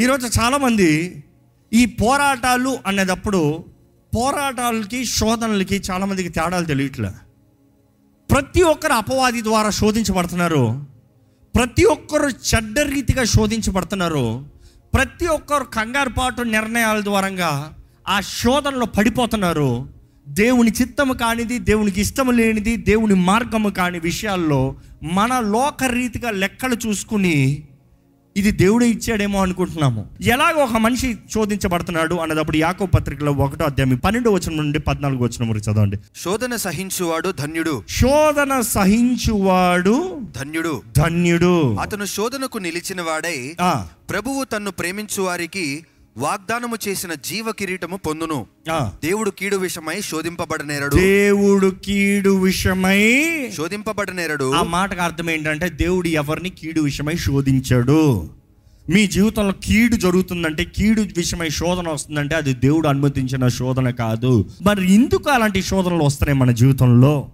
ఈరోజు చాలామంది ఈ పోరాటాలు అనేటప్పుడు పోరాటాలకి శోధనలకి చాలామందికి తేడాలు తెలియట్లే. ప్రతి ఒక్కరు అపవాది ద్వారా శోధించబడుతున్నారు. ప్రతి ఒక్కరు చెడ్డ రీతిగా శోధించబడుతున్నారు. ప్రతి ఒక్కరు కంగారుపాటు నిర్ణయాల ద్వారంగా ఆ శోధనలో పడిపోతున్నారు. దేవుని చిత్తము కానిది దేవునికి ఇష్టము లేనిది దేవుని మార్గము కాని విషయాల్లో మన లోక రీతిగా లెక్కలు చూసుకుని ఇది దేవుడే ఇచ్చాడేమో అనుకుంటున్నాము. ఎలాగ ఒక మనిషి శోధించబడుతున్నాడు అన్నదప్పుడు యాకో పత్రికలో ఒకటో అధ్యాయం పన్నెండు వచనం నుండి పద్నాలుగు వచనం వరకు చదవండి. శోధన సహించువాడు ధన్యుడు. శోధన సహించువాడు ధన్యుడు. ధన్యుడు. అతను శోధనకు నిలిచిన వాడై ఆ, ప్రభువు తన్ను ప్రేమించు వారికి వాగ్దానము చేసిన జీవ కిరీటము పొందును. దేవుడు కీడు విషమై శోధింపబడనేరడు దేవుడు కీడు విషయమై శోధింపబడనేరడు ఆ మాటకు అర్థం ఏంటంటే దేవుడు ఎవరిని కీడు విషయమై శోధించాడు. మీ జీవితంలో కీడు జరుగుతుందంటే కీడు విషయమై శోధన వస్తుందంటే అది దేవుడు అనుమతించిన శోధన కాదు. మరి ఎందుకు అలాంటి శోధనలు వస్తున్నాయి మన జీవితంలో?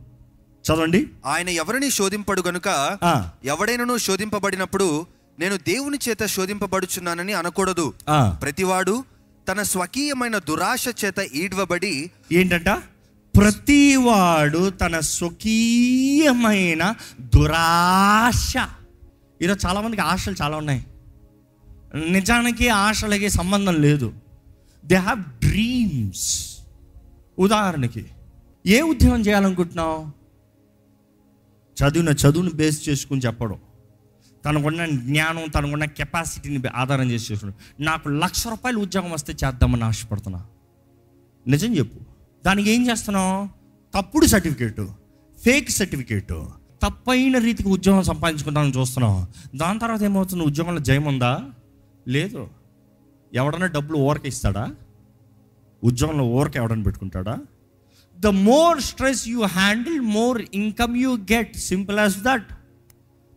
చదవండి. ఆయన ఎవరిని శోధింపడు గనుక. ఎవడైనను శోధింపబడినప్పుడు నేను దేవుని చేత శోధింపబడుచున్నానని అనకూడదు. ప్రతివాడు తన స్వకీయమైన దురాశ చేత ఈడ్వబడి ఏంటంట? ప్రతివాడు తన స్వకీయమైన దురాశ. ఈరోజు చాలామందికి ఆశలు చాలా ఉన్నాయి. నిజానికి ఆశలకి సంబంధం లేదు. దే హ్యావ్ డ్రీమ్స్ ఉదాహరణకి ఏ ఉద్యోగం చేయాలనుకుంటున్నావు? చదివిన చదువుని బేస్ చేసుకుని చెప్పడం. తనకున్న జ్ఞానం తనకున్న కెపాసిటీని ఆధారం చేసి చేసుకున్నాడు నాకు లక్ష రూపాయలు ఉద్యోగం వస్తే చేద్దామని ఆశపడుతున్నా. నిజం చెప్పు. దానికి ఏం చేస్తున్నావు? తప్పుడు సర్టిఫికేటు ఫేక్ సర్టిఫికేటు తప్పైన రీతికి ఉద్యోగం సంపాదించుకుంటామని చూస్తున్నాం దాని తర్వాత ఏమవుతుంది? ఉద్యోగంలో జయం ఉందా? లేదు. ఎవడన్నా డబ్బులు ఓరక ఇస్తాడా? ఉద్యోగంలో ఓరక ఎవడని పెట్టుకుంటాడా? The more stress you handle more income you get simple as that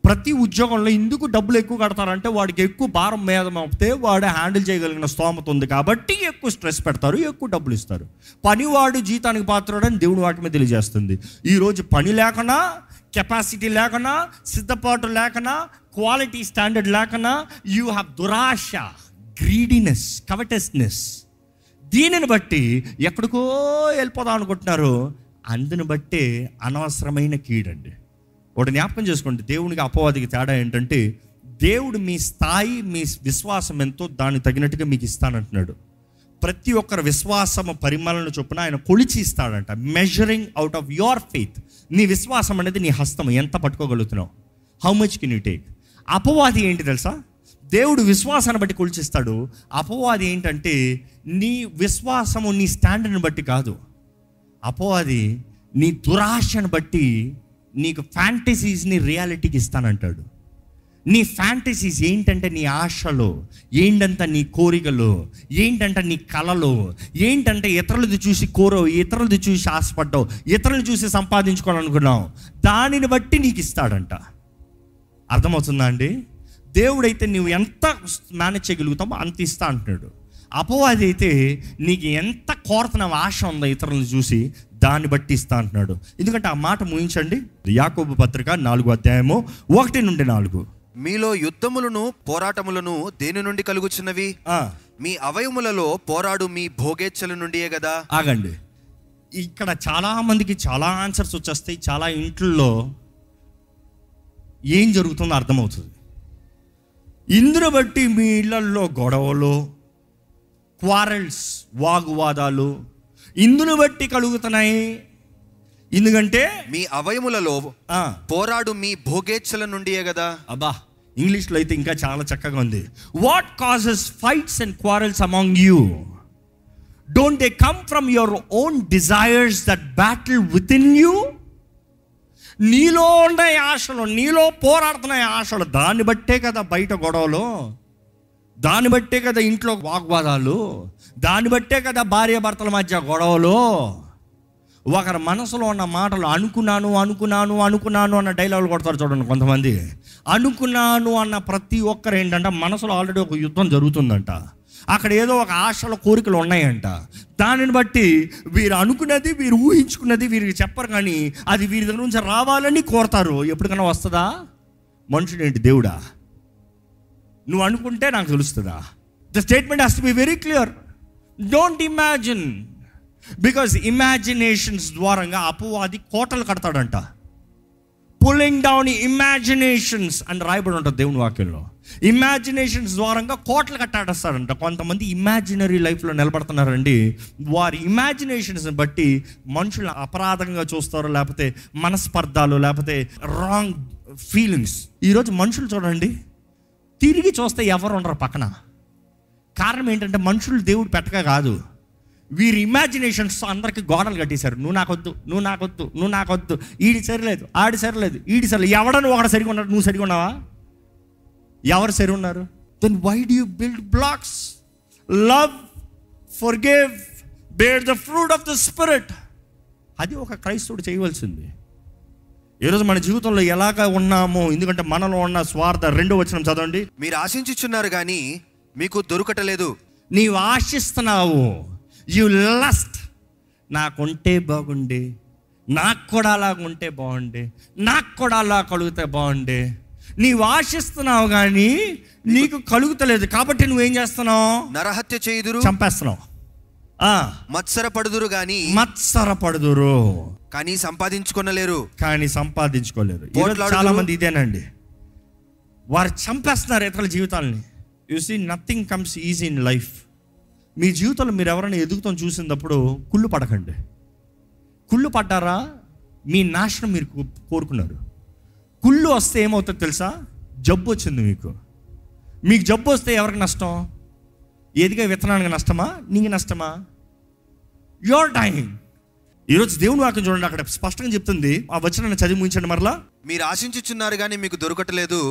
ప్రతి ఉద్యోగంలో ఎందుకు డబ్బులు ఎక్కువ కడతారంటే వాడికి ఎక్కువ భారం మీద మోపితే వాడు హ్యాండిల్ చేయగలిగిన స్తోమత ఉంది కాబట్టి ఎక్కువ స్ట్రెస్ పెడతారు ఎక్కువ డబ్బులు ఇస్తారు. పనివాడు జీతానికి పాత్రడని దేవుని వాటి మీద తెలియజేస్తుంది. ఈరోజు పని లేకనా కెపాసిటీ లేకనా సిద్ధపాటు లేకనా క్వాలిటీ స్టాండర్డ్ లేకనా యూ హ్యావ్ దురాశ గ్రీడీనెస్ కవటెస్నెస్ దీనిని బట్టి ఎక్కడికో వెళ్ళిపోదాం అనుకుంటున్నారు. అందుని బట్టే అనవసరమైన కీడండి. ఒకటి జ్ఞాపకం చేసుకోండి. దేవునికి అపవాదికి తేడా ఏంటంటే దేవుడు మీ స్థాయి మీ విశ్వాసం ఎంతో దానికి తగినట్టుగా మీకు ఇస్తానంటున్నాడు. ప్రతి ఒక్కరి విశ్వాసము పరిమళన చొప్పున ఆయన కొలిచి ఇస్తాడంట. Measuring out of your faith నీ విశ్వాసం అనేది నీ హస్తం ఎంత పట్టుకోగలుగుతున్నావు? How much can you take అపవాది ఏంటి తెలుసా? దేవుడు విశ్వాసాన్ని బట్టి కొలిచిస్తాడు అపవాది ఏంటంటే నీ విశ్వాసము నీ స్టాండర్డ్ని బట్టి కాదు. అపవాది నీ దురాశను బట్టి నీకు ఫ్యాంటసీస్ని రియాలిటీకి ఇస్తానంటాడు. నీ ఫ్యాంటసీస్ ఏంటంటే నీ ఆశలు ఏంటంటే నీ కోరికలు ఏంటంటే నీ కళలు ఏంటంటే ఇతరులది చూసి కోరవు ఇతరులది చూసి ఆశపడ్డావు ఇతరులు చూసి సంపాదించుకోవాలనుకున్నావు దానిని బట్టి నీకు ఇస్తాడంట. అర్థమవుతుందా అండి? దేవుడైతే నువ్వు ఎంత మేనేజ్ చేయగలుగుతామో అంత ఇస్తా అంటున్నాడు. అపవాది అయితే నీకు ఎంత కోరుతున్నావు ఆశ ఉందో ఇతరులను చూసి దాన్ని బట్టి ఇస్తా అంటున్నాడు. ఎందుకంటే ఆ మాట ముగించండి. యాకోబు పత్రిక నాలుగు అధ్యాయము ఒకటి నుండి నాలుగు. మీలో యుద్ధములను పోరాటములను దేని నుండి కలుగుచున్నవి? మీ అవయములలో పోరాడు మీ భోగేచ్ఛల నుండియే కదా ఆగండి. ఇక్కడ చాలా మందికి చాలా ఆన్సర్స్ వచ్చేస్తాయి చాలా ఇంట్లో ఏం జరుగుతుందో అర్థమవుతుంది. ఇందును బట్టి మీ ఇళ్ళలో గొడవలు క్వారల్స్ వాగ్వాదాలు ఇందును బట్టి కలుగుతున్నాయి. ఎందుకంటే మీ అవయములలో పోరాడు మీ భోగేచ్ఛల నుండియే కదా. అబ్బా ఇంగ్లీష్లో అయితే ఇంకా చాలా చక్కగా ఉంది. What causes fights and quarrels among you don't they come from your own desires that battle within you నీలో ఉన్న ఆశలు నీలో పోరాడుతున్న ఆశలు దాన్ని బట్టే కదా బయట గొడవలు. దాన్ని బట్టే కదా ఇంట్లో వాగ్వాదాలు. దాన్ని బట్టే కదా భార్య భర్తల మధ్య గొడవలు. ఒకరి మనసులో ఉన్న మాటలు అనుకున్నాను అనుకున్నాను అనుకున్నాను అన్న డైలాగులు కొడతారు చూడండి కొంతమంది. అనుకున్నాను అన్న ప్రతి ఒక్కరు ఏంటంటే మనసులో ఆల్రెడీ ఒక యుద్ధం జరుగుతుందంట. అక్కడ ఏదో ఒక ఆశల కోరికలు ఉన్నాయంట. దానిని బట్టి వీరు అనుకున్నది వీరు ఊహించుకున్నది వీరికి చెప్పరు కానీ అది వీరి దగ్గర నుంచి రావాలని కోరతారు. ఎప్పటికైనా వస్తుందా? మనుషుడేంటి దేవుడా? నువ్వు అనుకుంటే నాకు తెలుస్తుందా? The statement has to be very clear don't imagine because imaginations ద్వారంగా అపవాది కోటలు కడతాడంట. పుల్లింగ్ డౌన్ ఇమాజినేషన్స్ అని రాయబడి ఉంటుంది దేవుని వాక్యంలో. ఇమాజినేషన్స్ ద్వారంగా కోటలు కట్టాడేస్తాడంట కొంతమంది ఇమాజినరీ లైఫ్లో నిలబడుతున్నారండి. వారి ఇమాజినేషన్స్ని బట్టి మనుషులు అపరాధంగా చూస్తారు లేకపోతే మనస్పర్ధాలు లేకపోతే రాంగ్ ఫీలింగ్స్ ఈరోజు మనుషులు చూడండి తిరిగి చూస్తే ఎవరు ఉండరు పక్కన. కారణం ఏంటంటే మనుషులు దేవుడు పెట్టక కాదు. వీరి ఇమాజినేషన్స్ అందరికి గోడలు కట్టేశారు. నువ్వు నాకొద్దు నువ్వు నాకొద్దు నువ్వు నాకొద్దు. ఈడి సరిలేదు ఆడి సరిలేదు ఈడి సరిలేదు. ఎవడను ఒకడు సరిగా ఉన్నాడు నువ్వు సరిగా ఉన్నావా? ఎవరు సరి ఉన్నారు? Then why do you build blocks love for gave bear the fruit of the spirit అది ఒక క్రైస్తవుడు చేయవలసింది. ఈరోజు మన జీవితంలో ఎలాగ ఉన్నామో ఎందుకంటే మనలో ఉన్న స్వార్థ రెండు వచ్చిన చదవండి. మీరు ఆశించుచున్నారు కానీ మీకు దొరకటలేదు. నీవు ఆశిస్తున్నావు. యు లస్ట్ నాకుంటే బాగుండే. నాకు కూడా అలాగ ఉంటే బాగుండే. నాకు కూడా అలా కలుగుతే బాగుండే. నీవు ఆశిస్తున్నావు కానీ నీకు కలుగుతలేదు. కాబట్టి నువ్వేం చేస్తున్నావు? నరహత్య చేయుదురు. చంపేస్తున్నావు. ఆ, మత్సర పడుదురు గాని మత్సర పడుదురు. కానీ సంపాదించుకొనలేరు. కానీ సంపాదించుకోలేరు. చాలా మంది ఇదేనండి. వారు చంపేస్తున్నారు ఇతరుల జీవితాలని. You see nothing comes easy in life మీ జీవితంలో మీరు ఎవరైనా ఎదుగుతాం చూసినప్పుడు కుళ్ళు పడకండి. కుళ్ళు పడ్డారా? మీ నాశనం మీరు కో- కోరుకున్నారు. కుళ్ళు వస్తే ఏమవుతుందో తెలుసా? జబ్బు వచ్చింది మీకు. మీకు జబ్బు వస్తే ఎవరికి నష్టం? ఎదిగే విత్తనానికి నష్టమా? నీకు నష్టమా? యువర్ టైం ఈరోజు దేవుని వాక్యం చూడండి అక్కడ స్పష్టంగా చెప్తుంది. ఆ వచనాన్ని చదివి ముగించండి మరలా. మీరు ఆశించుచున్నారు గాని మీకు దొరకటలేదు.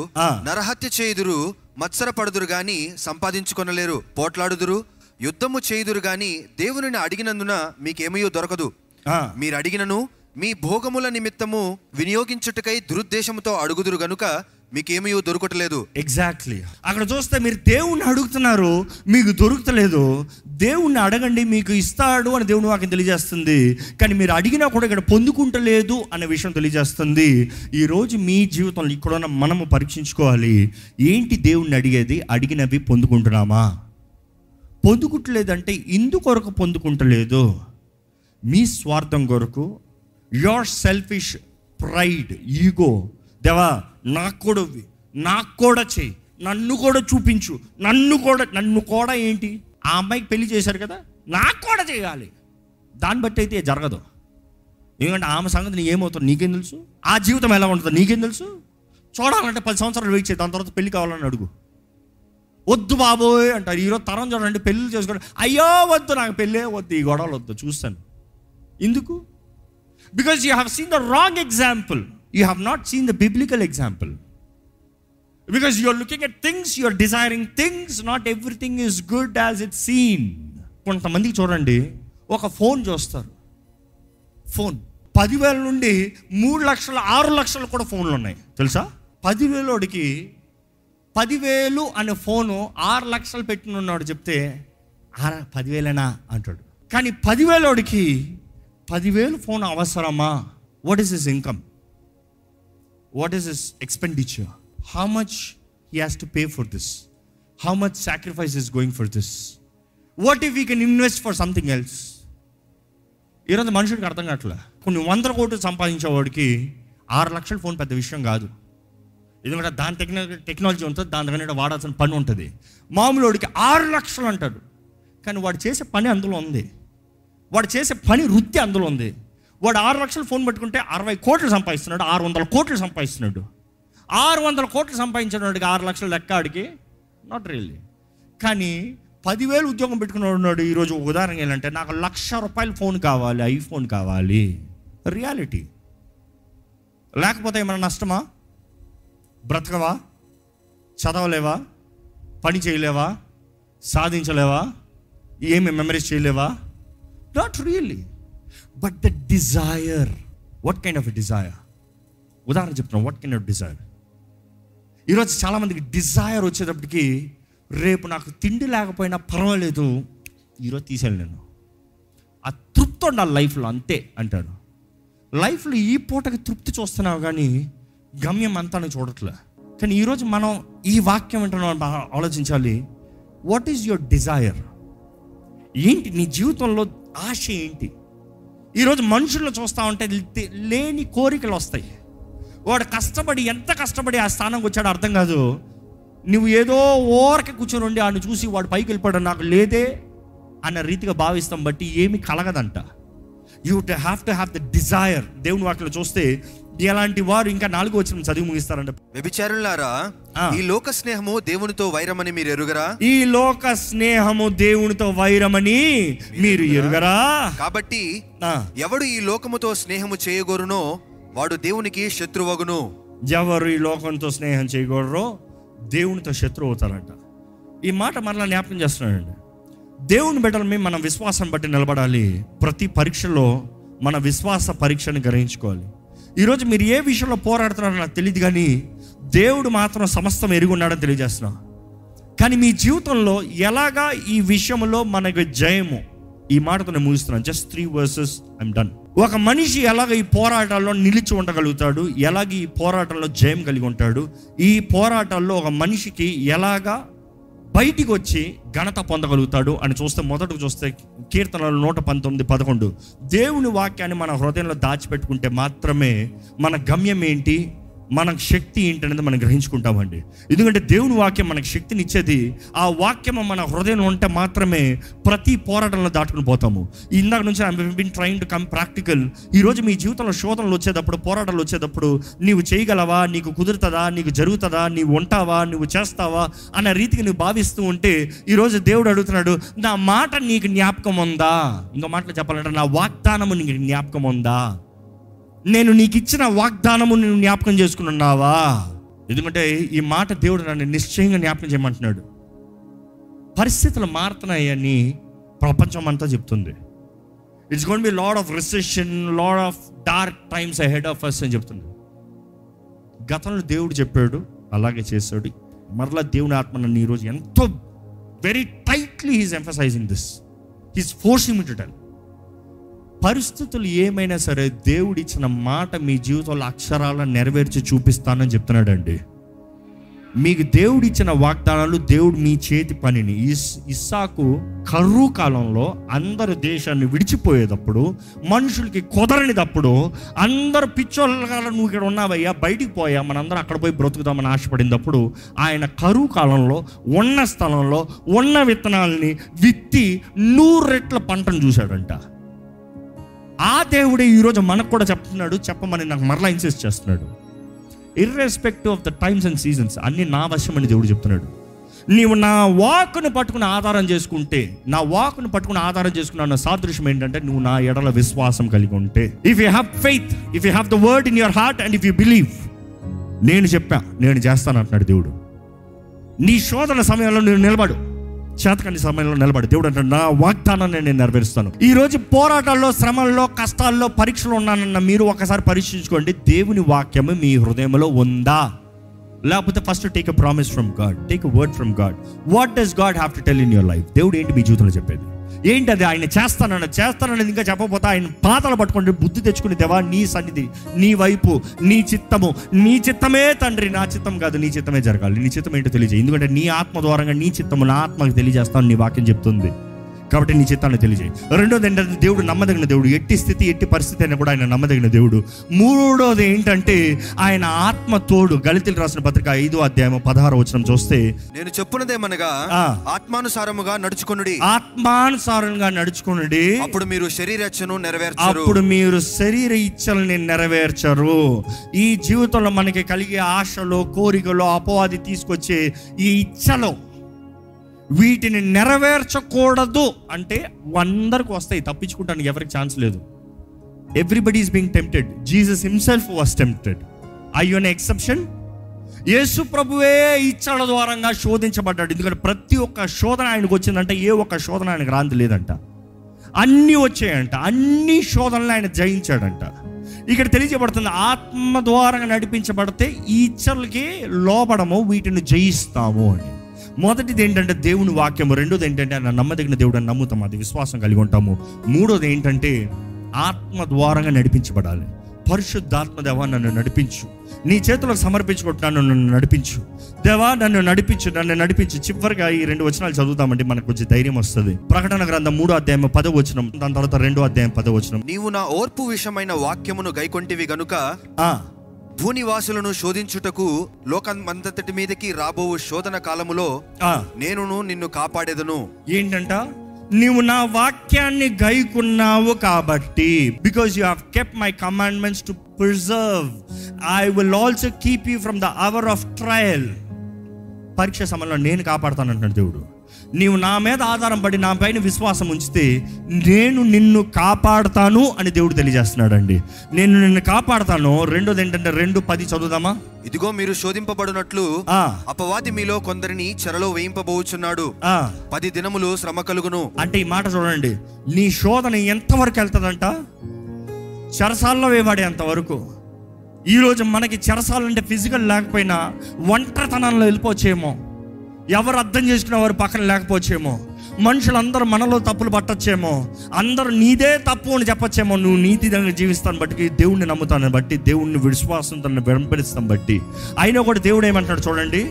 నరహత్య చేయుదురు మత్సర పడుదురు గాని సంపాదించుకొనలేరు పోట్లాడుదురు యుద్ధము చేయుదురు గాని దేవునిని అడిగినందున మీకేమయో దొరకదు. మీరు అడిగినను మీ భోగముల నిమిత్తము వినియోగించుటకై దురుద్దేశముతో అడుగుదురు గనుక మీకేమయో దొరకట్లేదు. ఎగ్జాక్ట్లీ అక్కడ చూస్తే మీరు దేవుణ్ణి అడుగుతున్నారు మీకు దొరుకుతలేదు. దేవుణ్ణి అడగండి మీకు ఇస్తాడు అని దేవుని వాక్యం తెలియజేస్తుంది. కానీ మీరు అడిగినా కూడా ఇక్కడ పొందుకుంటలేదు అనే విషయం తెలియజేస్తుంది. ఈరోజు మీ జీవితంలో ఇక్కడున్న మనము పరీక్షించుకోవాలి. ఏంటి దేవుణ్ణి అడిగేది? అడిగినవి పొందుకుంటున్నామా? పొందుకుంటలేదంటే ఇందుకొరకు పొందుకుంటలేదు. మీ స్వార్థం కొరకు యోర్ సెల్ఫిష్ ప్రైడ్ ఈగో దేవా నాకు కూడా ఇవ్వు. నాకు కూడా చెయ్యి నన్ను కూడా చూపించు నన్ను కూడా నన్ను కూడా ఏంటి? ఆ అమ్మాయికి పెళ్ళి చేశారు కదా నాకు కూడా చేయాలి. దాన్ని బట్టి అయితే జరగదు. ఎందుకంటే ఆమె సంగతి నీ ఏమవుతుంది? నీకేం తెలుసు? ఆ జీవితం ఎలా ఉంటుందో నీకేం తెలుసు? చూడాలంటే పది సంవత్సరాలు వెయిట్ చేయి దాని తర్వాత పెళ్ళి కావాలని అడుగు. వద్దు బాబోయ్ అంటారు. ఈరోజు తరం చూడండి పెళ్ళి చేసుకోండి. అయ్యో వద్దు నాకు పెళ్ళే వద్దు ఈ గొడవలు వద్దు చూస్తాను. ఎందుకు? Because you have seen the wrong example you have not seen the biblical example because you are looking at things you are desiring things not everything is good as it seen కొంతమందికి చూడండి ఒక phone చూస్తారు. Phone. పదివేల నుండి మూడు లక్షల ఆరు లక్షలు కూడా ఫోన్లు ఉన్నాయి. తెలుసా? పదివేలోడికి పదివేలు అనే ఫోను ఆరు లక్షలు పెట్టినున్నాడు చెప్తే ఆరు పదివేలేనా? అంటాడు. కానీ పదివేలోడికి పదివేలు ఫోన్ అవసరమా? What is his income what is his expenditure how much he has to pay for this how much sacrifice is going for this what if you can invest for something else ఈరోజు మనుషుడికి అర్థం కావట్లే? కొన్ని వందల కోట్లు సంపాదించేవాడికి ఆరు లక్షల phone పెద్ద విషయం కాదు. ఎందుకంటే దాని టెక్న టెక్నాలజీ ఉంటుంది దాని దగ్గర వాడాల్సిన పని ఉంటుంది. మామూలుడికి ఆరు లక్షలు అంటాడు. కానీ వాడు చేసే పని అందులో ఉంది. వాడు చేసే పని వృత్తి అందులో ఉంది. వాడు ఆరు లక్షలు ఫోన్ పట్టుకుంటే అరవై కోట్లు సంపాదిస్తున్నాడు ఆరు వందల కోట్లు సంపాదిస్తున్నాడు. ఆరు వందల కోట్లు సంపాదించినవాడికి ఆరు లక్షలు లెక్క ఆడికి? నాట్ రియల్లీ కానీ పదివేలు ఉద్యోగం పెట్టుకున్నాడు ఉన్నాడు ఈరోజు ఉదాహరణ ఏంటంటే నాకు లక్ష రూపాయల ఫోన్ కావాలి ఐఫోన్ కావాలి. రియాలిటీ లేకపోతే ఏమైనా నష్టమా? బ్రతకవా? చదవలేవా? పని చేయలేవా? సాధించలేవా? ఏమి memories చేయలేవా? Not really but the desire what kind of desire ఉదాహరణ చెప్తున్నాను వాట్ కైండ్ ఆఫ్ డిజైర్ ఈరోజు చాలామందికి డిజైర్ వచ్చేటప్పటికి రేపు నాకు తిండి లేకపోయినా పర్వాలేదు ఈరోజు తీసేయాలి నేను. ఆ తృప్తి ఉండాలి లైఫ్లో అంతే అంటాడు. లైఫ్లో ఈ పూటకి తృప్తి చూస్తున్నావు కానీ గమ్యం అంతా చూడట్లే. కానీ ఈరోజు మనం ఈ వాక్యం వింటున్నాం ఆలోచించాలి. వాట్ ఈజ్ యువర్ డిజైర్ ఏంటి నీ జీవితంలో ఆశ ఏంటి? ఈరోజు మనుషుల్లో చూస్తూ ఉంటే లేని కోరికలు వస్తాయి. వాడు కష్టపడి ఎంత కష్టపడి ఆ స్థానంకి వచ్చాడో అర్థం కాదు. నువ్వు ఏదో ఓరక కూర్చొని ఉండి ఆయన చూసి వాడు పైకి వెళ్ళిపోయాడు నాకు లేదే అన్న రీతిగా భావిస్తాం బట్టి ఏమి కలగదంట. You to have to have the desire దేవుని వాటిలో చూస్తే ఎలాంటి వారు ఇంకా నాలుగు వచ్చిన చదివి ముగిస్తారంట. వ్యభిచారులారా. ఈ లోక స్నేహము దేవునితో వైరమని మీరు ఎరుగరా? ఈ లోక స్నేహము దేవునితో వైరమని మీరు ఎరుగరా? కాబట్టి ఎవడు ఈ లోకముతో స్నేహము చేయగోరునో వాడు దేవునికి శత్రువగును. ఎవరు ఈ లోకంతో స్నేహం చేయకూడరో దేవునితో శత్రువు అవుతారంట. ఈ మాట మరలా జ్ఞాపకం చేస్తున్నాడండి. దేవుని బిడ్డలమే మన విశ్వాసం బట్టి నిలబడాలి. ప్రతి పరీక్షలో మన విశ్వాస పరీక్షను గ్రహించుకోవాలి. ఈరోజు మీరు ఏ విషయంలో పోరాడుతున్నారో నాకు తెలియదు కానీ దేవుడు మాత్రం సమస్తం ఎరుగున్నాడని ఉన్నాడని తెలియజేస్తున్నా. కానీ మీ జీవితంలో ఎలాగా ఈ విషయంలో మనకు జయము? ఈ మాటతో నేను ముగిస్తున్నాను. Just three verses I'm done ఒక మనిషి ఎలాగ ఈ పోరాటాల్లో నిలిచి ఉండగలుగుతాడు? ఎలాగ ఈ పోరాటంలో జయం కలిగి ఉంటాడు? ఈ పోరాటాల్లో ఒక మనిషికి ఎలాగా బయటికి వచ్చి ఘనత పొందగలుగుతాడు అని చూస్తే మొదటకు చూస్తే కీర్తనలు నూట పంతొమ్మిది పదకొండు. దేవుని వాక్యాన్ని మన హృదయంలో దాచిపెట్టుకుంటే మాత్రమే మన గమ్యం ఏంటి? మనకు శక్తి ఏంటి అనేది మనం గ్రహించుకుంటామండి. ఎందుకంటే దేవుని వాక్యం మనకు శక్తిని ఇచ్చేది ఆ వాక్యము మన హృదయం ఉంటే మాత్రమే ప్రతి పోరాటంలో దాటుకుని పోతాము. ఇందాక నుంచి I been trying to come practical ఈరోజు మీ జీవితంలో శోధనలు వచ్చేటప్పుడు పోరాటాలు వచ్చేటప్పుడు నీవు చేయగలవా? నీకు కుదురుతుందా? నీకు జరుగుతుందా? నీవు ఉంటావా? నువ్వు చేస్తావా? అన్న రీతికి నువ్వు భావిస్తూ ఉంటే ఈరోజు దేవుడు అడుగుతున్నాడు నా మాట నీకు జ్ఞాపకం ఉందా? ఇంకో మాటలు చెప్పాలంటే నా వాగ్దానము నీకు జ్ఞాపకం ఉందా? నేను నీకు ఇచ్చిన వాగ్దానము నువ్వు జ్ఞాపకం చేసుకుని ఉన్నావా ఎందుకంటే ఈ మాట దేవుడు నన్ను నిశ్చయంగా జ్ఞాపకం చేయమంటున్నాడు. పరిస్థితులు మారుతున్నాయని ప్రపంచం అంతా చెప్తుంది. It's gonna be lot of recession lot of dark times ahead of us అని చెప్తుంది. గతంలో దేవుడు చెప్పాడు అలాగే చేశాడు. మరలా దేవుని ఆత్మ నన్ను ఈరోజు ఎంతో very tightly he's emphasizing this he's forcing me to tell పరిస్థితులు ఏమైనా సరే దేవుడు ఇచ్చిన మాట మీ జీవితంలో అక్షరాలను నెరవేర్చి చూపిస్తానని చెప్తున్నాడండి. మీకు దేవుడు ఇచ్చిన వాగ్దానాలు దేవుడు మీ చేతి పనిని ఇస్ ఇస్సాకు కరువు కాలంలో అందరు దేశాన్ని విడిచిపోయేటప్పుడు మనుషులకి కుదరనిదప్పుడు అందరు పిచ్చోళ్ళగా నువ్వు ఇక్కడ ఉన్నావయ్యా బయటికి పోయా మనందరం అక్కడ పోయి బ్రతుకుదామని ఆశపడినప్పుడు ఆయన కరువు కాలంలో ఉన్న స్థలంలో ఉన్న విత్తనాలని విత్తి నూరు రెట్ల పంటను చూశాడంట. ఆ దేవుడే ఈరోజు మనకు కూడా చెప్తున్నాడు చెప్పమని నాకు మరలా ఇన్సిస్ట్ చేస్తున్నాడు. Irrespective of the times and seasons అన్ని నా వశమని దేవుడు చెప్తున్నాడు. నీవు నా వాకును పట్టుకుని ఆధారం చేసుకుంటే నా వాకును పట్టుకుని ఆధారం చేసుకున్న నా సాదృశ్యం ఏంటంటే నువ్వు నా ఎడల విశ్వాసం కలిగి ఉంటే. If you have faith if you have the word in your heart and if you believe నేను చెప్పా నేను చేస్తాను అంటున్నాడు దేవుడు. నీ శోధన సమయంలో నేను నిలబడు. చేతకాని సమయంలో నిలబడి దేవుడు అంటాడు నా వాగ్దానాన్ని నేను నెరవేరుస్తాను. ఈ రోజు పోరాటాల్లో శ్రమల్లో కష్టాల్లో పరీక్షలు ఉన్నానన్న మీరు ఒకసారి పరీక్షించుకోండి. దేవుని వాక్యము మీ హృదయంలో ఉందా? లేకపోతే first take a promise from God take a word from God what does God have to tell in your life దేవుడు ఏంటి మీ జీవితంలో చెప్పేది? ఏంటి అది ఆయన చేస్తానన్న చేస్తానన్నది ఇంకా చెప్పకపోతే ఆయన పాతలు పట్టుకుంటే బుద్ధి తెచ్చుకుని దేవా నీ సన్నిధి నీ వైపు నీ చిత్తము నీ చిత్తమే తండ్రి నా చిత్తం కాదు నీ చిత్తమే జరగాలి నీ చిత్తం ఏంటో తెలియజేయి. ఎందుకంటే నీ ఆత్మ ద్వారంగా నీ చిత్తము నా ఆత్మకి తెలియజేస్తాను నీ వాక్యం చెప్తుంది. కాబట్టి నీ చిత్తాన్ని తెలియజేయి. రెండోది ఏంటంటే దేవుడు నమ్మదగిన దేవుడు. ఎట్టి స్థితి ఎట్టి పరిస్థితి అయినా కూడా ఆయన నమ్మదగిన దేవుడు. మూడోది ఏంటంటే ఆయన ఆత్మ తోడు గళితులు రాసిన పత్రిక ఐదో అధ్యాయం పదహారు వచనం చూస్తే నేను చెప్పున్నదేమనగా. ఆత్మానుసారముగా నడుచుకొనుడి. ఆత్మానుసారంగా నడుచుకునండి. అప్పుడు మీరు శరీరచ్చను నెరవేర్చరు. అప్పుడు మీరు శరీర ఇచ్చల్ని నెరవేర్చరు. ఈ జీవితంలో మనకి కలిగే ఆశలో కోరికలో అపవాది తీసుకొచ్చే ఈ ఇచ్చలో వీటిని నెరవేర్చకూడదు అంటే అందరికి వస్తాయి. తప్పించుకుంటానికి ఎవరికి ఛాన్స్ లేదు. Everybody is being tempted Jesus himself was tempted అయ్యోన్ exception యేసు ప్రభువే ఇచ్చల ద్వారంగా శోధించబడ్డాడు. ఎందుకంటే ప్రతి ఒక్క శోధన ఆయనకు వచ్చిందంటే ఏ ఒక్క శోధన ఆయనకు రాంది లేదంట. అన్నీ వచ్చాయంట అన్ని శోధనలు ఆయన జయించాడంట. ఇక్కడ తెలియజేయబడుతుంది ఆత్మ ద్వారా నడిపించబడితే ఈ ఇచ్చలకి లోపడము వీటిని జయిస్తాము అని. మొదటిది ఏంటంటే దేవుని వాక్యము రెండోది ఏంటంటే ఆయన నమ్మదగిన దేవుడు అని నమ్ముతాం అది విశ్వాసం కలిగి ఉంటాము. మూడోది ఏంటంటే ఆత్మ ద్వారంగా నడిపించబడాలి. పరిశుద్ధాత్మ దేవా నన్ను నడిపించు. నీ చేతులకు సమర్పించుకుంటున్నాను నన్ను నడిపించు. దేవా నన్ను నడిపించు నన్ను నడిపించు. చివరిగా ఈ రెండు వచనాలు చదువుతామంటే మనకు కొంచెం ధైర్యం వస్తుంది. ప్రకటన గ్రంథం మూడో అధ్యాయం పదో వచనం దాని తర్వాత రెండో అధ్యాయం పదో వచనం. నీవు నా ఓర్పు విషయమైన వాక్యమును గైకొంటివి గనుక ఆ, భూనివాసులను శోధించుటకు లోకమంతటి మీదకి రాబోవు శోధన కాలములో ఆ, నేనును నిన్ను కాపాడేదను. ఏంటంట? నీవు నా వాక్యాన్ని గైకున్నావు కాబట్టి. Because you have kept my commandments to preserve I will also keep you from the hour of trial పరీక్ష సమయంలో నేను కాపాడుతానంటున్నాడు దేవుడు. నీవు నా మీద ఆధారం పడి నా పైన విశ్వాసం ఉంచితే నేను నిన్ను కాపాడుతాను అని దేవుడు తెలియజేస్తున్నాడు అండి నేను నిన్ను కాపాడుతాను. రెండోది ఏంటంటే రెండు పది చదువుదామా? ఇదిగో మీరు శోధింపబడినట్లు అపవాది మీలో కొందరిని చెరలో వేయింపబోచున్నాడు. పది దినములు శ్రమ కలుగును. అంటే ఈ మాట చూడండి. నీ శోధన ఎంతవరకు వెళ్తుందంట? చెరసాల్లో వేవాడేంత వరకు. ఈరోజు మనకి చెరసాలంటే ఫిజికల్ లేకపోయినా ఒంటరితనంలో వెళ్ళిపోవచ్చేమో ఎవరు అర్థం చేసుకునే వారు పక్కన లేకపోవచ్చేమో? మనుషులందరూ మనలో తప్పులు పట్టచ్చేమో? అందరూ నీదే తప్పు అని చెప్పచ్చేమో? నువ్వు నీతిదంగా జీవిస్తాను బట్టి దేవుణ్ణి నమ్ముతాను బట్టి దేవుణ్ణి విశ్వాసంతో వెంపడిస్తాను బట్టి. అయినా కూడా దేవుడు ఏమంటాడు చూడండి.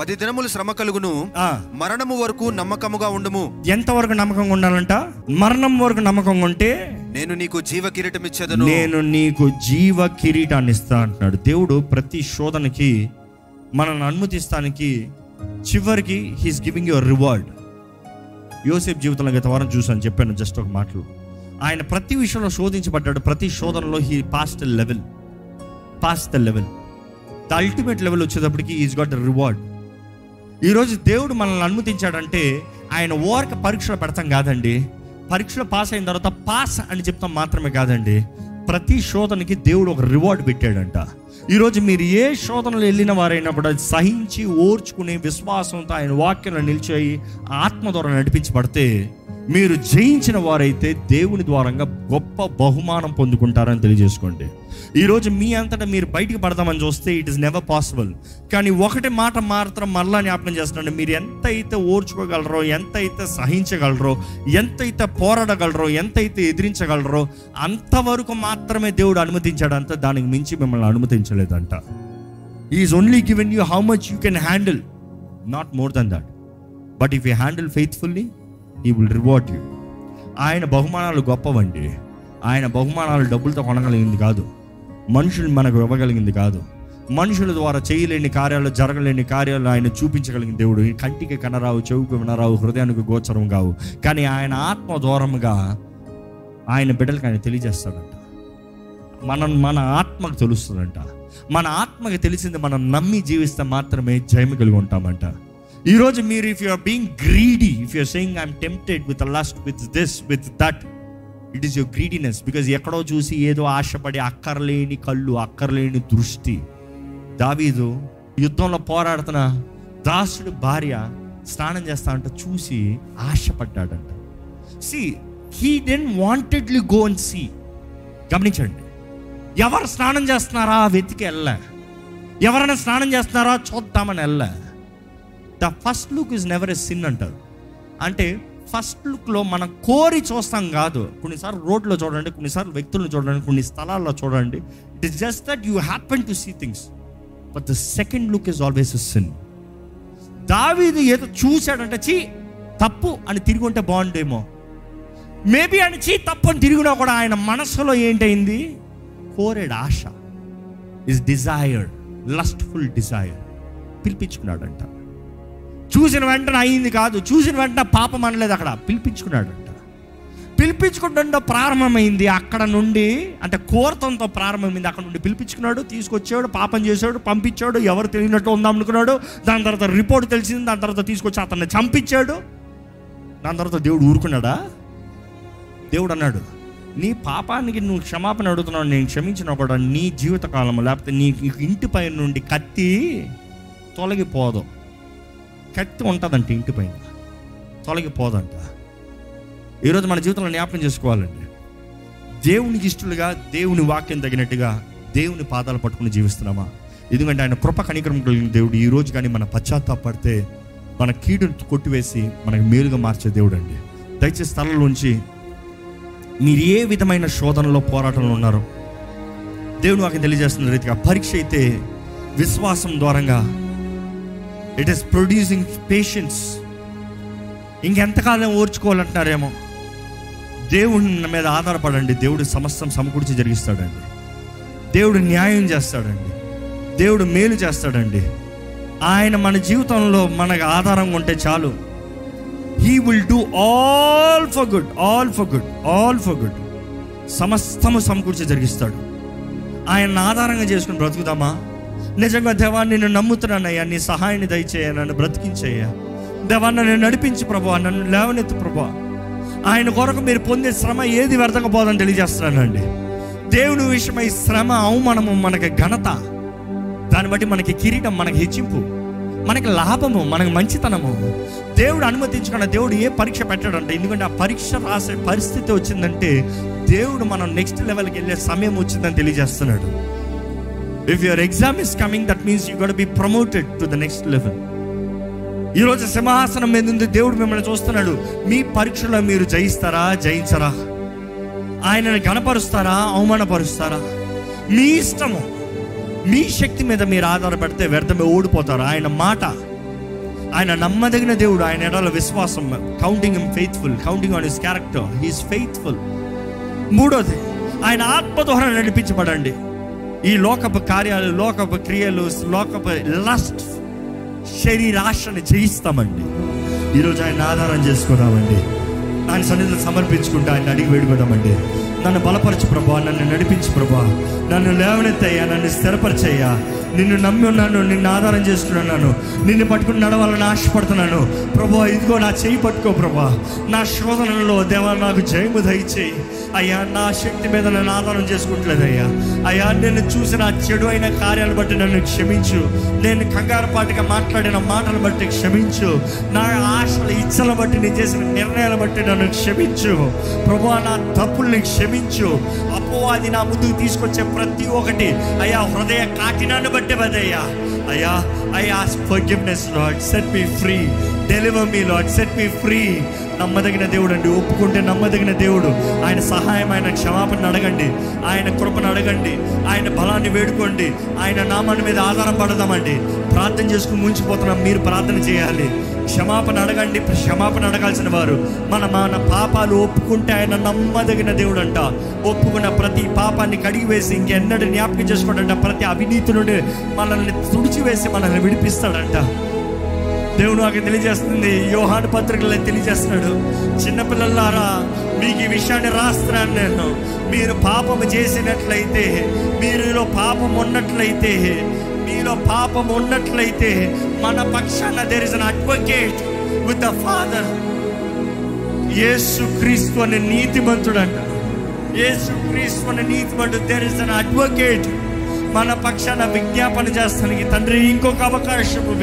పది దినములు శ్రమ కలుగును మరణము వరకు నమ్మకముగా ఉండుము. ఎంతవరకు నమ్మకంగా ఉండాలంట? మరణం వరకు నమ్మకంగా ఉంటే నేను నీకు జీవ కిరీటం ఇచ్చేదను. నేను నీకు జీవ కిరీటాన్ని ఇస్తా అంటున్నాడు. దేవుడు ప్రతి శోధనకి మనల్ని అనుమతిస్తానికి చివరికి he's giving your reward Yosef జీవితంలో గత వారం చూసాను చెప్పాను జస్ట్ ఒక మాటలు. ఆయన ప్రతి విషయంలో శోధించబడ్డాడు ప్రతి శోధనలో he passed level passed the level the ultimate level వచ్చేటప్పటికి ఈజ్ గాట్ రివార్డ్ ఈరోజు దేవుడు మనల్ని అనుమతించాడంటే ఆయన ఓరక పరీక్షలు పెడతాం కాదండి. పరీక్షలో పాస్ అయిన తర్వాత పాస్ అని చెప్తాం మాత్రమే కాదండి. ప్రతి శోధనకి దేవుడు ఒక రివార్డ్ పెట్టాడంట. ఈరోజు మీరు ఏ శోధనలు వెళ్ళిన వారైనప్పుడు అది సహించి ఓర్చుకునే విశ్వాసంతో ఆయన వాక్యంలో నిలిచి ఆత్మ ద్వారా నడిపించబడితే మీరు జయించిన వారైతే దేవుని ద్వారంగా గొప్ప బహుమానం పొందుకుంటారని తెలియజేసుకోండి. ఈరోజు మీ అంతటా మీరు బయటికి పడదామని చూస్తే ఇట్ ఇస్ నెవర్ పాసిబుల్ కానీ ఒకటి మాట మాత్రం మళ్ళా జ్ఞాపకం చేస్తున్నాను. మీరు ఎంత అయితే ఓర్చుకోగలరో ఎంత అయితే సహించగలరో ఎంత అయితే పోరాడగలరో ఎంత అయితే ఎదిరించగలరో అంతవరకు మాత్రమే దేవుడు అనుమతించాడంత దానికి మించి మిమ్మల్ని అనుమతించలేదంట. Is only given you how much you can handle not more then that but if you handle faithfully he will reward you ఆయన బహుమానాలు గొప్పవండి. ఆయన బహుమానాలు డబ్బులతో కొనగలిగింది కాదు. మనుషులు మనకు ఇవ్వగలిగింది కాదు. మనుషుల ద్వారా చేయలేని కార్యాలు జరగలేని కార్యాలు ఆయన చూపించగలిగిన దేవుడు. కంటికి కనరావు చెవుకు వినరావు హృదయానికి గోచరం కావు. కానీ ఆయన ఆత్మ దూరంగా ఆయన బిడ్డలకు ఆయన తెలియజేస్తాడంట. మనం మన ఆత్మకు తెలుస్తుందంట. మన ఆత్మకి తెలిసింది మనం నమ్మి జీవిస్తే మాత్రమే జయము కలిగి ఉంటామంట. ఈరోజు మీరు if you are being greedy if you're saying I'm tempted with lust with this with that it is your greediness because ఎక్కడో చూసి ఏదో ఆశపడి అక్కర్లేని కళ్ళు అక్కర్లేని దృష్టి. దావీదు యుద్ధంలో పోరాడుతున్న దాసుడు భార్య స్నానం చేస్తా అంట చూసి ఆశపడ్డాడంట. See he then wantedly go and see గమనించండి. ఎవరు స్నానం చేస్తున్నారా? వెతికి వెళ్ళ. ఎవరైనా స్నానం చేస్తున్నారా? చూద్దామని వెళ్ళా. The first look is never a sin అంటారు. అంటే ఫస్ట్ లుక్లో మనం కోరి చూస్తాం కాదు. కొన్నిసార్లు రోడ్లో చూడండి కొన్నిసార్లు వ్యక్తులను చూడండి కొన్ని స్థలాల్లో చూడండి. It is just that you happen to see things but the second look is always a sin దావీది ఏదో చూశాడంటే చీ తప్పు అని తిరిగి ఉంటే బాగుండేమో. మేబీ అని చీ తప్పు అని తిరిగినా కూడా ఆయన మనసులో ఏంటైంది కోరేడు ఆశ. ఇస్ డిజైర్డ్ లస్ట్ఫుల్ డిజైర్ పిలిపించుకున్నాడంట. చూసిన వెంటనే అయింది కాదు. చూసిన వెంటనే పాపం అనలేదు అక్కడ. పిలిపించుకున్నాడంట. పిలిపించుకుంటుండో ప్రారంభమైంది. అక్కడ నుండి అంటే కోరతంతో ప్రారంభమైంది. అక్కడ నుండి పిలిపించుకున్నాడు తీసుకొచ్చాడు పాపం చేశాడు పంపించాడు ఎవరు తెలియనట్టు ఉందాం అనుకున్నాడు. దాని తర్వాత రిపోర్ట్ తెలిసింది. దాని తర్వాత తీసుకొచ్చి అతన్ని చంపించాడు. దాని తర్వాత దేవుడు ఊరుకున్నాడా? దేవుడు అన్నాడు నీ పాపానికి నువ్వు క్షమాపణ అడుగుతున్నావు. నేను క్షమించినా కూడా నీ జీవితకాలం లేకపోతే నీ ఇంటిపై నుండి కత్తి తొలగిపోదు. కత్తి ఉంటుందంట ఇంటిపైన తొలగిపోదంట. ఈరోజు మన జీవితంలో జ్ఞాపకం చేసుకోవాలండి. దేవునికి ఇష్టలుగా దేవుని వాక్యం తగినట్టుగా దేవుని పాదాలు పట్టుకుని జీవిస్తున్నామా? ఎందుకంటే ఆయన కృప కనికరం కలిగిన దేవుడు. ఈరోజు కానీ మన పశ్చాత్తాపడితే మన కీడును కొట్టివేసి మనకు మేలుగా మార్చే దేవుడు అండి దయచేసి స్థలంలోంచి మీరు ఏ విధమైన శోధనలో పోరాటంలో ఉన్నారో దేవుడు నాకు తెలియజేస్తున్న రీతిగా పరీక్ష అయితే విశ్వాసం ద్వారంగా ఇట్ ఈస్ ప్రొడ్యూసింగ్ పేషెన్స్ ఇంకెంతకాలం ఓర్చుకోవాలంటున్నారేమో. దేవుడి మీద ఆధారపడండి. దేవుడు సమస్తం సమకూర్చి జరిగిస్తాడండి. దేవుడు న్యాయం చేస్తాడండి. దేవుడు మేలు చేస్తాడండి. ఆయన మన జీవితంలో మనకు ఆధారంగా ఉంటే చాలు. He will do all for good all for good all for good సమస్తము సమకూర్చి జరిగిస్తాడు. ఆయన ఆధారంగా చేసుకుని బ్రతుకుదామా? నిజంగా దేవా నేను నమ్ముతున్నానయ్యా నీ సహాయాన్ని దయచేయ నన్ను బ్రతికించేయ్యా దేవా నన్ను నడిపించి ప్రభా నన్ను లేవనెత్తు ప్రభా ఆయన కొరకు మీరు పొందే శ్రమ ఏది వ్యర్థకపోదని తెలియజేస్తున్నానండి. దేవుని విషయమై శ్రమ అవమానము మనకి ఘనత. దాన్ని బట్టి మనకి కిరీటం మనకి హెచ్చింపు మనకి లాభము మనకి మంచితనము. దేవుడు అనుమతించుకున్న దేవుడు ఏ పరీక్ష పెట్టాడంటే ఎందుకంటే ఆ పరీక్ష రాసే పరిస్థితి వచ్చిందంటే దేవుడు మనం నెక్స్ట్ లెవెల్కి వెళ్ళే సమయం వచ్చిందని తెలియజేస్తున్నాడు. If your exam is coming that means you gotta be promoted to the next level ఈరోజు సింహాసనం మీద ఉంది. దేవుడు మిమ్మల్ని చూస్తున్నాడు. మీ పరీక్షలో మీరు జయిస్తారా? జయించరా? ఆయనను గణపరుస్తారా? అవమానపరుస్తారా? మీ ఇష్టము మీ శక్తి మీద మీరు ఆధారపడితే వ్యర్థమే ఓడిపోతారు. ఆయన మాట ఆయన నమ్మదగిన దేవుడు ఆయన ఎడల విశ్వాసం. Counting him faithful counting on his character he's faithful మూడోది ఆయన ఆత్మ ద్వారా నడిపించబడండి. ఈ లోకపు కార్యాలు లోకపు క్రియలు లోకపు లస్ట్ శరీరాశని జయిస్తామండి. ఈరోజు ఆయన ఆధారం చేసుకున్నామండి. ఆయన సన్నిధిలో సమర్పించుకుంటే ఆయన అడిగి వేడుకుందామండి. నన్ను బలపరచు ప్రభా నన్ను నడిపించు ప్రభా. నన్ను లేవనెత్తయ్యా నన్ను స్థిరపరిచయ్యా. నిన్ను నమ్మి ఉన్నాను నిన్ను ఆధారం చేసుకున్నాను. నిన్ను పట్టుకుని నడవాలని ఆశపడుతున్నాను. ప్రభా ఇదిగో నా చేయి పట్టుకో ప్రభా. నా శోధనలో దేవా నాకు జయము దయచేయి. అయ్యా నా శక్తి మీద నన్ను ఆధారం చేసుకుంటలేదయ్యా. అయ్యా నేను చూసిన ఆ చెడు అయిన కార్యాలు బట్టి నన్ను క్షమించు. నేను కంగారపాటుగా మాట్లాడిన మాటలు బట్టి క్షమించు. నా ఆశల ఇచ్చల బట్టి నేను చేసిన నిర్ణయాల బట్టి నన్ను క్షమించు. ప్రభా నా తప్పుల్ని క్షమించు అపోవాది నా ముందుకు తీసుకొచ్చే ప్రతి ఒక్కటి. అయ్యా హృదయ కాకినాన్ని బట్టి బదయ్యా అయ్యా I ask forgiveness Lord set me free deliver me Lord set me free నమ్మదగిన దేవుడు అండి ఒప్పుకుంటే నమ్మదగిన దేవుడు. ఆయన సహాయం ఆయన క్షమాపణ అడగండి. ఆయన కృపను అడగండి. ఆయన బలాన్ని వేడుకోండి. ఆయన నామాన్ని మీద ఆధారపడదామండి. ప్రార్థన చేసుకుని ముంచిపోతున్నాం. మీరు ప్రార్థన చేయాలి. క్షమాపణ అడగండి క్షమాపణ అడగాల్సిన వారు. మన మన పాపాలు ఒప్పుకుంటే ఆయన నమ్మదగిన దేవుడు అంట ఒప్పుకున్న ప్రతి పాపాన్ని కడిగి వేసి ఇంకెన్నడూ జ్ఞాపకం చేసుకోడంట. ప్రతి అవినీతి నుండి మనల్ని తుడిచివేసి మనల్ని విడిపిస్తాడంట. దేవుడు నాకు తెలియజేస్తుంది. యోహాను పత్రికలు తెలియజేస్తున్నాడు. చిన్నపిల్లలారా మీకు ఈ విషయాన్ని రాస్తున్నాను నేను. మీరు పాపము చేసినట్లయితే మీరులో పాపం ఉన్నట్లయితే మీలో పాపం ఉన్నట్లయితే మన పక్షాన there is an advocate with the father Yesu Kristu అనే నీతిమంతుడంట. యేసు క్రీస్తు అనే నీతిమంతుడు దేర్ ఇస్ అన్ అడ్వకేట్ మన పక్షాన విజ్ఞాపన చేస్తానికి. తండ్రి ఇంకొక అవకాశం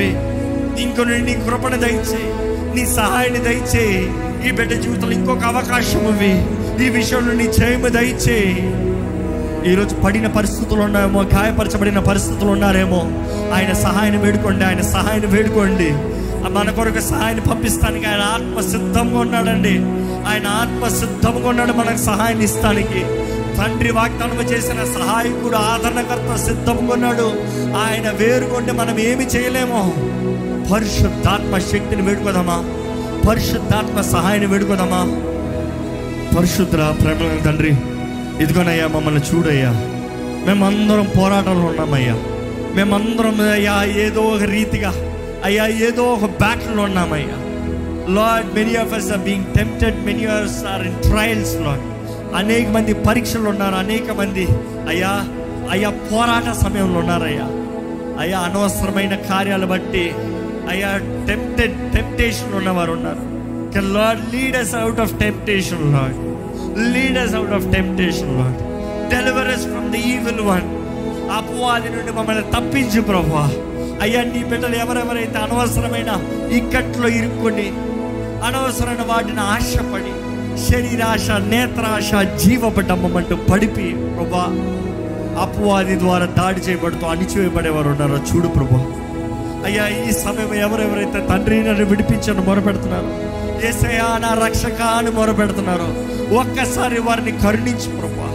ఇంకొని నీ కృపణ దయచేయి నీ సహాయాన్ని దయచేయి ఈ బిడ్డ జీవితంలో ఇంకొక అవకాశం ఇవి ఈ విషయంలో నీ జయము దయచేయి ఈరోజు పడిన పరిస్థితులు ఉన్నాయేమో గాయపరచబడిన పరిస్థితులు ఉన్నారేమో. ఆయన సహాయాన్ని వేడుకోండి ఆయన సహాయాన్ని వేడుకోండి. మన కొరకు సహాయాన్ని పంపిస్తానికి ఆయన ఆత్మ సిద్ధంగా ఉన్నాడండి. ఆయన ఆత్మ సిద్ధంగా ఉన్నాడు మనకు సహాయాన్ని ఇస్తానికి. తండ్రి వాగ్దానం చేసిన సహాయకుడు ఆదరణకర్త సిద్ధంగా ఉన్నాడు. ఆయన వేరుకుంటే మనం ఏమి చేయలేమో. పరిశుద్ధాత్మ శక్తిని వేడుకోదామా పరిశుద్ధాత్మ సహాయాన్ని వేడుకోదామా పరిశుద్ధ ప్రేమ తండ్రి. ఇదిగోనయ్యా మమ్మల్ని చూడయ్యా. మేమందరం పోరాటంలో ఉన్నామయ్యా. మేమందరం అయ్యా ఏదో ఒక రీతిగా అయ్యా ఏదో ఒక బ్యాటిల్లో ఉన్నామయ్యా. Lord many of us are being tempted many of are in trials Lord అనేక మంది పరీక్షలు ఉన్నారు అనేక మంది అయ్యా అయ్యా పోరాట సమయంలో ఉన్నారయ్యా. అయ్యా అనవసరమైన కార్యాలు బట్టి అయ్యా టెంప్టెడ్ టెంప్టేషన్ ఉన్నవారు ఉన్నారు. Lord lead us out of temptation Lord lead us out of temptation Lord deliver us from the evil one అపవాది నుండి మమ్మల్ని తప్పించు ప్రభా. అయ్యా నీ బిడ్డలు ఎవరెవరైతే అనవసరమైన ఇక్కట్లో ఇరుక్కొని అనవసరమైన వాటిని ఆశపడి శరీరాశ నేత్రాశ జీవపడ్డమ్మంటూ పడిపి ప్రభా. అపవాది ద్వారా దాడి చేయబడుతూ అణిచివేయబడేవారు ఉన్నారో చూడు ప్రభా. అయ్యా ఈ సమయం ఎవరెవరైతే తండ్రి నన్ను విడిపించని మొరపెడుతున్నారు ఏసయా నా రక్షక అని మొరపెడుతున్నారు. ఒక్కసారి వారిని కరుణించు ప్రభా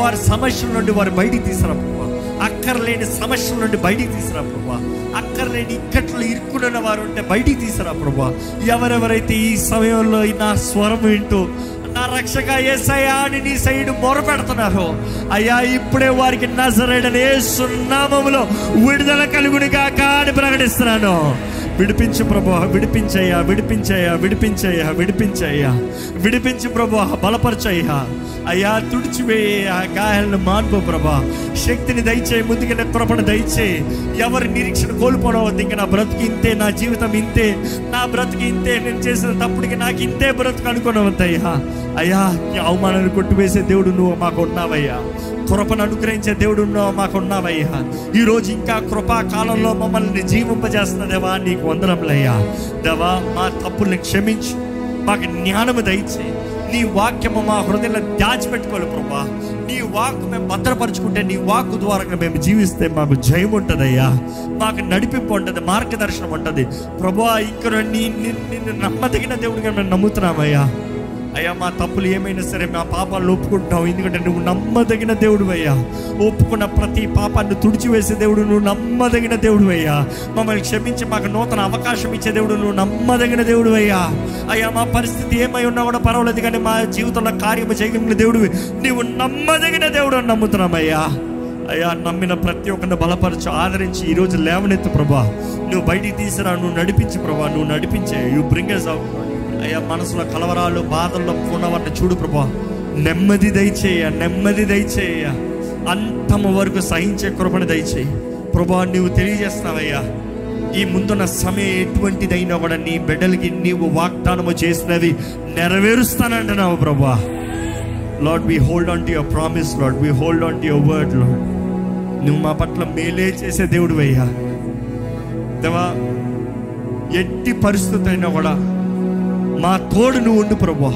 వారి సమస్యల నుండి వారు బయటికి తీసుకురా ప్రభా అక్కర్లేని సమస్యల నుండి బయటికి తీసుకురా ప్రభా అక్కర్లేని ఇక్కట్లు ఇరుక్కున్న వారు ఉంటే బయటికి తీసుకురా ప్రభా ఎవరెవరైతే ఈ సమయంలో నా స్వరం వింటూ నా రక్షక ఏసయ్యా అని నీ సైడ్ మొరపెడుతున్నారు. అయ్యా ఇప్పుడే వారికి నజరేడని సున్నామములో విడుదల కలుగునిగా అని ప్రకటిస్తున్నాను. విడిపించు ప్రభా విడిపించయ్యా విడిపించయ్యా విడిపించయ్యా విడిపించయ్యా. విడిపించు ప్రభా బలపరచయ్యా. అయ్యా తుడిచివేయ గాయాలను మాన్పు ప్రభా శక్తిని దయచేయి ముందుకెళ్ళే కృపను దయచేయి. ఎవరి నిరీక్షణ కోల్పోవద్దు ఇంకా నా బ్రతుకు ఇంతే నా జీవితం ఇంతే నా బ్రతుకు ఇంతే నేను చేసిన తప్పుడికి నాకు ఇంతే బ్రతుకు అనుకున్నవద్దయ్యా అయ్యా అవమానాన్ని కొట్టివేసే దేవుడు నువ్వు మాకు ఉన్నావయ్యా. కృపను అనుగ్రహించే దేవుడు ఉన్నావు మాకు ఉన్నావయ్యా ఈ రోజు ఇంకా కృపా కాలంలో మమ్మల్ని జీవింపజేస్తున్న దేవా నీకు వందనములయ్యా. దేవా మా తప్పుల్ని క్షమించు. మాకు జ్ఞానము దయచే. నీ వాక్యము మా హృదయంలో దాచిపెట్టుకోవాలి ప్రభా. నీ వాక్ మేము భద్రపరుచుకుంటే నీ వాక్ ద్వారా మేము జీవిస్తే మాకు జయం ఉంటుందయ్యా. మాకు నడిపింపు ఉంటుంది మార్గదర్శనం ఉంటుంది. ప్రభా ఇక్కడ నీ నీ- నిన్ను నమ్మదగిన దేవుడిగా మేము నమ్ముతున్నామయ్యా. అయ్యా మా తప్పులు ఏమైనా సరే మా పాపాలను ఒప్పుకుంటున్నావు. ఎందుకంటే నువ్వు నమ్మదగిన దేవుడు అయ్యా. ఒప్పుకున్న ప్రతి పాపాన్ని తుడిచివేసే దేవుడు నువ్వు నమ్మదగిన దేవుడు అయ్యా. మమ్మల్ని క్షమించి మాకు నూతన అవకాశం ఇచ్చే దేవుడు నువ్వు నమ్మదగిన దేవుడు అయ్యా. అయ్యా మా పరిస్థితి ఏమై ఉన్నా కూడా పర్వాలేదు కానీ మా జీవితంలో కార్యము చేయగలిగిన దేవుడు నీవు నమ్మదగిన దేవుడు అని నమ్ముతున్నామయ్యా అయ్యా. నమ్మిన ప్రతి ఒక్కరిని బలపరచు ఆదరించి ఈరోజు లేవనెత్తు ప్రభా. నువ్వు బయటికి తీసిరా నువ్వు నడిపించు ప్రభా నువ్వు నడిపించే. యూ బ్రింగ్ ఎస్ అవుట్ అయ్యా మనసులో కలవరాలు బాధల్లో ఉన్నవారిని చూడు ప్రభా. నెమ్మది దయచేయ నెమ్మది దయచేయ అంతము వరకు సహించే కృపణ దయచేయి. ప్రభా నువ్వు తెలియజేస్తున్నావయ్యా ఈ ముందున్న సమయం ఎటువంటిదైనా కూడా నీ బిడ్డలకి నీవు వాగ్దానము చేసినవి నెరవేరుస్తానంటున్నావు ప్రభా. Lord we hold on to your promise Lord we hold on to your word Lord నువ్వు మా పట్ల మేలే చేసే దేవుడు అయ్యా దేవా ఎట్టి పరిస్థితి అయినా కూడా మా తోడు నువ్వు ఉండు ప్రభా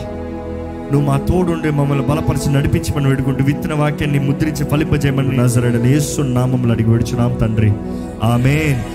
నువ్వు మా తోడుండి మమ్మల్ని బలపరిచి నడిపించమని వేడుకుంటూ విత్తన వాక్యాన్ని ముద్రించి ఫలింపజేయమని నజరడని ఏసు నామంలో అడిగి వేడుచున్నాం తండ్రి. ఆమెన్.